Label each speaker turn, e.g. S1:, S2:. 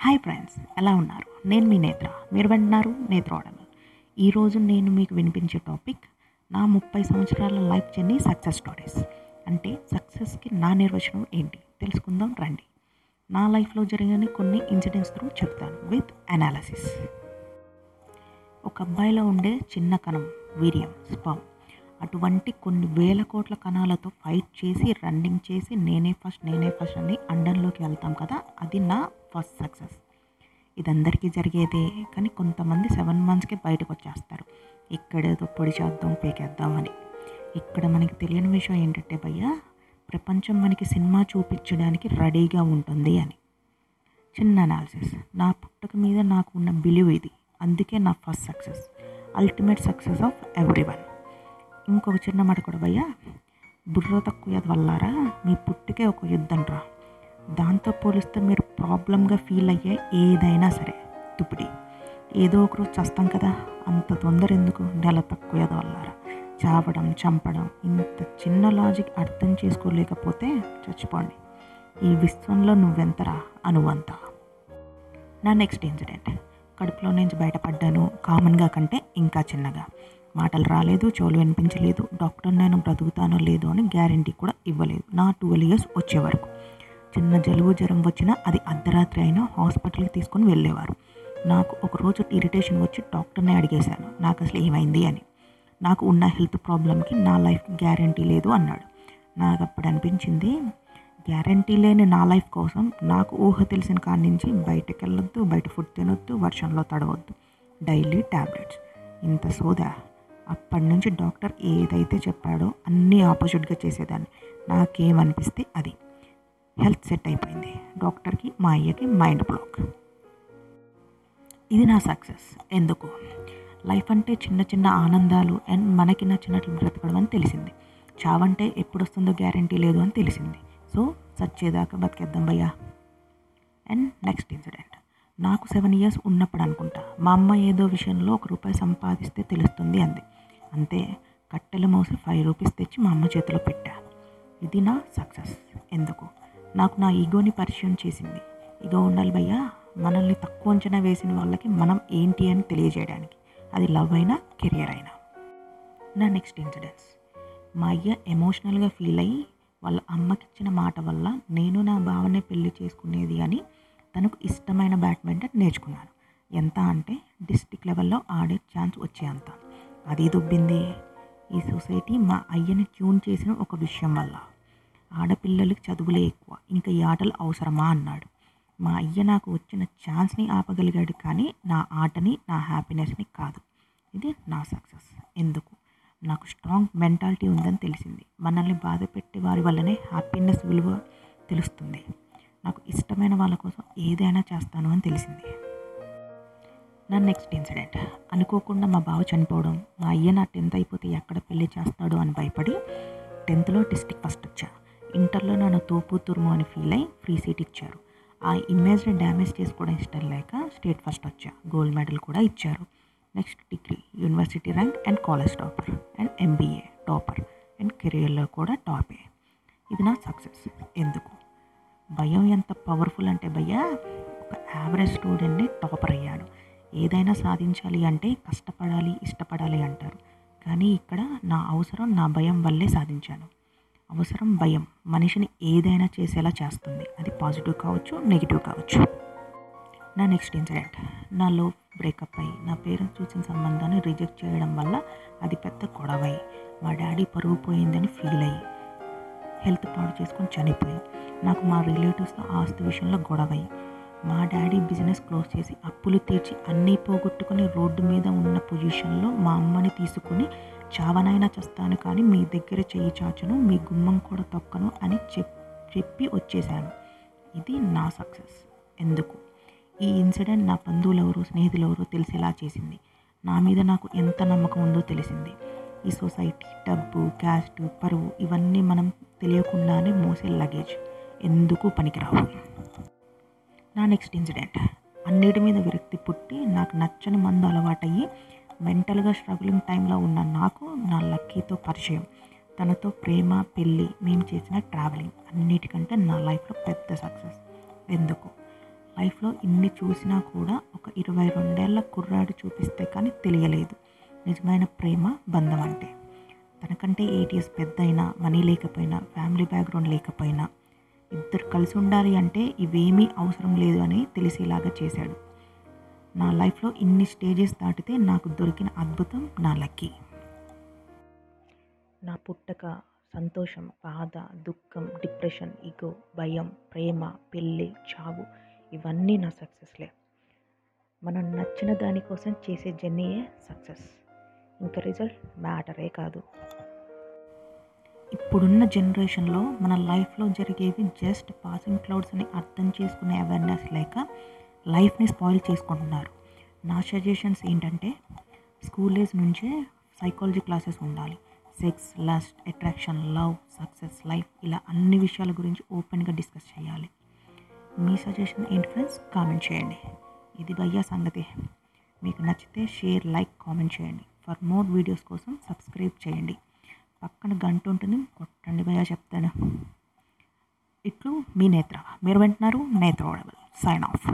S1: Hi friends ఎలా ఉన్నారు? నేను మీ నేత్ర. మీరు వింటున్నారు నేత్ర ఆడమల్ ఈరోజు నేను మీకు వినిపించే టాపిక్ నా ముప్పై సంవత్సరాల లైఫ్ జర్నీ సక్సెస్ స్టోరీస్. అంటే సక్సెస్కి నా నిర్వచనం ఏంటి? తెలుసుకుందాం రండి. నా లైఫ్లో జరిగిన కొన్ని ఇన్సిడెంట్స్ త్రూ చెప్తాను విత్ అనాలసిస్. ఒక అబ్బాయిలో ఉండే చిన్న కణం వీర్యం స్పమ్. అటువంటి కొన్ని వేల కోట్ల కణాలతో ఫైట్ చేసి రన్నింగ్ చేసి నేనే ఫస్ట్ నేనే ఫస్ట్ అని అండంలోకి వెళ్తాం కదా అది నా ఫస్ట్ సక్సెస్. ఇది అందరికీ జరిగేదే కానీ కొంతమంది సెవెన్ మంత్స్కే బయటకు వచ్చేస్తారు ఇక్కడేదో పొడి చేద్దాం పేకేద్దాం అని. ఇక్కడ మనకి తెలియని విషయం ఏంటంటే భయ్య ప్రపంచం మనకి సినిమా చూపించడానికి రెడీగా ఉంటుంది అని. చిన్న అనాలిసిస్ నా పుట్టక మీద నాకు ఉన్న బిలీవ్ ఇది. అందుకే నా first success. Ultimate success of everyone ఇంకొక చిన్న మాట కూడా భయ్య. బుర్ర తక్కువ వల్లారా? మీ పుట్టుకే ఒక యుద్ధం రా దాంతో పోలిస్తే మీరు ప్రాబ్లంగా ఫీల్ అయ్యే ఏదైనా సరే. తుపిడి. ఏదో ఒక రోజు చస్తాం కదా. అంత తొందర ఎందుకు? నెల తక్కువ వల్లారా. చావడం చంపడం ఇంత చిన్న లాజిక్ అర్థం చేసుకోలేకపోతే చచ్చిపోండి. ఈ విశ్వంలో నువ్వెంతరా? అనువంతా. నా నెక్స్ట్ ఇన్సిడెంట్. కడుపులో నుంచి బయటపడ్డాను. కామన్గా కంటే ఇంకా చిన్నగా. మాటలు రాలేదు చెవులు వినిపించలేదు డాక్టర్ నేను బ్రతుకుతానో లేదో అని గ్యారంటీ కూడా ఇవ్వలేదు. నా ట్వెల్వ్ ఇయర్స్ వచ్చే వరకు. చిన్న జలుబు జ్వరం వచ్చినా అది అర్ధరాత్రి అయినా హాస్పిటల్కి తీసుకొని వెళ్ళేవారు. నాకు ఒక రోజు ఇరిటేషన్ వచ్చి డాక్టర్ని అడిగేశాను నాకు అసలు ఏమైంది అని. నాకు ఉన్న హెల్త్ ప్రాబ్లంకి నా లైఫ్ గ్యారంటీ లేదు అన్నాడు. నాకు అప్పుడు అనిపించింది గ్యారంటీ లేని నా లైఫ్ కోసం నాకు ఊహ తెలిసిన కాడి నుంచి బయటకు వెళ్ళొద్దు బయట ఫుడ్ తినొద్దు వర్షంలో తడవద్దు. డైలీ ట్యాబ్లెట్స్ ఇంత సోదా. అప్పటి నుంచి డాక్టర్ ఏదైతే చెప్పాడో అన్నీ ఆపోజిట్గా చేసేదాన్ని. నాకేమనిపిస్తే అది. హెల్త్ సెట్ అయిపోయింది. డాక్టర్కి మా అయ్యకి మైండ్ బ్లాక్. ఇది నా సక్సెస్. ఎందుకు? లైఫ్ అంటే చిన్న చిన్న ఆనందాలు అండ్ మనకి నచ్చినట్లు బ్రతకడం అని తెలిసింది. చావంటే ఎప్పుడు వస్తుందో గ్యారంటీ లేదు అని తెలిసింది. సో సచ్చేదాకా బతికేద్దాం భయ్యా. And next incident. నాకు సెవెన్ ఇయర్స్ ఉన్నప్పుడు అనుకుంటా. మా అమ్మ ఏదో విషయంలో ఒక రూపాయి సంపాదిస్తే తెలుస్తుంది అంది. అంతే కట్టెలు మోసి ఫైవ్ రూపీస్ తెచ్చి మా అమ్మ చేతిలో పెట్టాను ఇది నా సక్సెస్ ఎందుకు? నాకు నా ఈగోని పరిచయం చేసింది. ఈగో ఉండాలి భయ్యా మనల్ని తక్కువ అంచనా వేసిన వాళ్ళకి మనం ఏంటి అని తెలియజేయడానికి. అది లవ్ అయినా కెరియర్ అయినా. నా నెక్స్ట్ ఇన్సిడెంట్స్ మా అయ్య ఎమోషనల్గా ఫీల్ అయ్యి వాళ్ళ అమ్మకిచ్చిన మాట వల్ల నేను నా భావనే పెళ్ళి చేసుకునేది అని తనకు ఇష్టమైన బ్యాడ్మింటన్ నేర్చుకున్నాను. ఎంత అంటే డిస్టిక్ లెవెల్లో ఆడే ఛాన్స్ వచ్చేంత అది దుబ్బింది. ఈ సొసైటీ మా అయ్యని ట్యూన్ చేసిన ఒక విషయం వల్ల. ఆడపిల్లలకి చదువులే ఎక్కువ. ఇంకా ఈ ఆటలు అవసరమా? అన్నాడు. మా అయ్య నాకు వచ్చిన ఛాన్స్ని ఆపగలిగాడు కానీ నా ఆటని నా హ్యాపీనెస్ని కాదు. ఇది నా సక్సెస్. ఎందుకు? నాకు స్ట్రాంగ్ మెంటాలిటీ ఉందని తెలిసింది. మనల్ని బాధ పెట్టే వారి వల్లనే హ్యాపీనెస్ విలువ తెలుస్తుంది. నాకు ఇష్టమైన వాళ్ళ కోసం ఏదైనా చేస్తాను అని తెలిసింది. నా నెక్స్ట్ ఇన్సిడెంట్ అనుకోకుండా మా బావ చనిపోవడం మా అయ్య నా టెన్త్ అయిపోతే ఎక్కడ పెళ్ళి చేస్తాడో అని భయపడి టెన్త్లో డిస్టిక్ ఫస్ట్ వచ్చా. ఇంటర్లో నన్ను తోపు తురుము అని ఫీల్ అయి ఫ్రీ సీట్ ఇచ్చారు. ఆ ఇమేజ్ని డ్యామేజ్ చేసుకోవడం ఇష్టం లేక స్టేట్ ఫస్ట్ వచ్చా. గోల్డ్ మెడల్ కూడా ఇచ్చారు. Next degree university rank and college topper and MBA topper and కెరియర్లో కూడా టాపే. ఇది నా సక్సెస్. ఎందుకు? భయం ఎంత పవర్ఫుల్ అంటే భయ్య ఒక యావరేజ్ స్టూడెంట్ని టాపర్ అయ్యాను ఏదైనా సాధించాలి అంటే కష్టపడాలి ఇష్టపడాలి అంటారు. కానీ ఇక్కడ నా అవసరం నా భయం వల్లే సాధించాను. అవసరం భయం మనిషిని ఏదైనా చేసేలా చేస్తుంది. అది పాజిటివ్ కావచ్చు నెగిటివ్ కావచ్చు. నా నెక్స్ట్ ఇన్సిడెంట్. నా లో బ్రేకప్ అయ్యి నా పేరెంట్స్ చూసిన సంబంధాన్ని రిజెక్ట్ చేయడం వల్ల అది పెద్ద గొడవై మా డాడీ పరుగు పోయిందని ఫీల్ అయ్యి హెల్త్ పాడు చేసుకొని చనిపోయి నాకు మా రిలేటివ్స్తో ఆస్తి విషయంలో గొడవై మా డాడీ బిజినెస్ క్లోజ్ చేసి అప్పులు తీర్చి అన్నీ పోగొట్టుకుని రోడ్డు మీద ఉన్న పొజిషన్లో మా అమ్మని తీసుకుని చావనైనా చేస్తాను కానీ మీ దగ్గర చెయ్యి చాచును మీ గుమ్మం కూడా తొక్కను అని చెప్ చెప్పి వచ్చేసాను ఇది నా సక్సెస్. ఎందుకు? ఈ ఇన్సిడెంట్ నా బంధువులు ఎవరు స్నేహితులు తెలిసేలా చేసింది. నా మీద నాకు ఎంత నమ్మకం ఉందో తెలిసింది. ఈ సొసైటీ డబ్బు క్యాస్ట్ పరువు ఇవన్నీ మనం తెలియకుండానే మోసే లగేజ్. ఎందుకు పనికిరావు? నా నెక్స్ట్ ఇన్సిడెంట్ అన్నిటి మీద విరక్తి పుట్టి నాకు నచ్చని మందు అలవాటయ్యి మెంటల్గా స్ట్రగులింగ్ టైంలో ఉన్న నాకు నా లక్కీతో పరిచయం. తనతో ప్రేమ పెళ్ళి మేము చేసిన ట్రావెలింగ్ అన్నిటికంటే నా లైఫ్లో పెద్ద సక్సెస్ ఎందుకు? లైఫ్లో ఇన్ని చూసినా కూడా ఒక ఇరవై రెండేళ్ళ కుర్రాడు చూపిస్తే కానీ తెలియలేదు. నిజమైన ప్రేమ బంధం అంటే. తనకంటే ఎయిట్ ఇయర్స్ పెద్ద అయినా మనీ లేకపోయినా ఫ్యామిలీ బ్యాక్గ్రౌండ్ లేకపోయినా ఇద్దరు కలిసి ఉండాలి అంటే ఇవేమీ అవసరం లేదు అని తెలిసేలాగా చేశాడు. నా లైఫ్లో ఇన్ని స్టేజెస్ దాటితే నాకు దొరికిన అద్భుతం నా లక్కీ. నా పుట్టక సంతోషం బాధ దుఃఖం డిప్రెషన్ ఇగో భయం ప్రేమ పెళ్ళి చావు ఇవన్నీ నా సక్సెస్లే. మనం నచ్చిన దానికోసం చేసే జర్నీయే సక్సెస్. ఇంకా రిజల్ట్ మ్యాటరే కాదు. ఇప్పుడున్న జనరేషన్లో మన లైఫ్లో జరిగేవి జస్ట్ పాసింగ్ క్లౌడ్స్ అని అర్థం చేసుకునే అవేర్నెస్ లేక లైఫ్ని స్పాయిల్ చేసుకుంటున్నారు. నా సజెషన్స్ ఏంటంటే స్కూల్ ఏజ్ నుంచే సైకాలజీ క్లాసెస్ ఉండాలి. Sex lust attraction love success life ఇలా అన్ని విషయాల గురించి ఓపెన్గా డిస్కస్ చేయాలి. మీ సజెషన్ ఏంటి ఫ్రెండ్స్ కామెంట్ చేయండి. ఇది భయ్యా సంగతి. మీకు నచ్చితే షేర్ లైక్ కామెంట్ చేయండి. ఫర్ మోర్ వీడియోస్ కోసం సబ్స్క్రైబ్ చేయండి. పక్కన గంట ఉంటుంది. కొట్టండి భయ్యా చెప్తాను. ఇట్లు మీ నేత్ర. మీరు వింటున్నారు నేత్ర సైన్ ఆఫ్